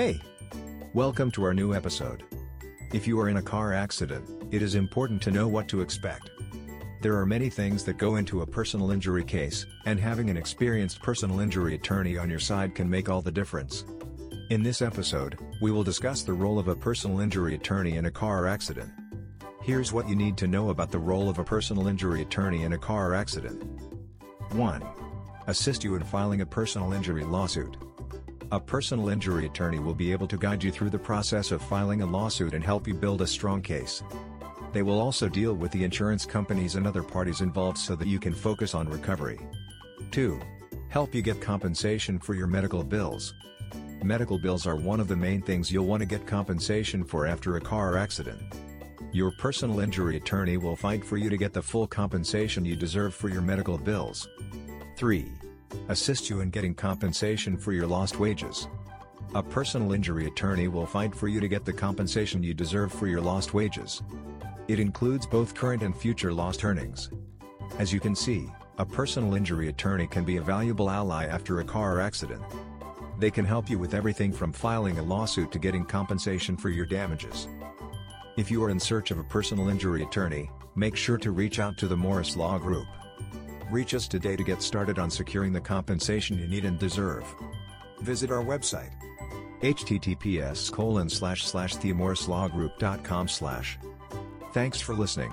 Hey! Welcome to our new episode. If you are in a car accident, it is important to know what to expect. There are many things that go into a personal injury case, and having an experienced personal injury attorney on your side can make all the difference. In this episode, we will discuss the role of a personal injury attorney in a car accident. Here's what you need to know about the role of a personal injury attorney in a car accident. 1. Assist you in filing a personal injury lawsuit. A personal injury attorney will be able to guide you through the process of filing a lawsuit and help you build a strong case. They will also deal with the insurance companies and other parties involved so that you can focus on recovery. 2. Help you get compensation for your medical bills. Medical bills are one of the main things you'll want to get compensation for after a car accident. Your personal injury attorney will fight for you to get the full compensation you deserve for your medical bills. 3. Assist you in getting compensation for your lost wages. A personal injury attorney will fight for you to get the compensation you deserve for your lost wages. It includes both current and future lost earnings. As you can see, a personal injury attorney can be a valuable ally after a car accident. They can help you with everything from filing a lawsuit to getting compensation for your damages. If you are in search of a personal injury attorney, make sure to reach out to the Morris Law Group. Reach us today to get started on securing the compensation you need and deserve. Visit our website https colon slash slash slash Thanks for listening.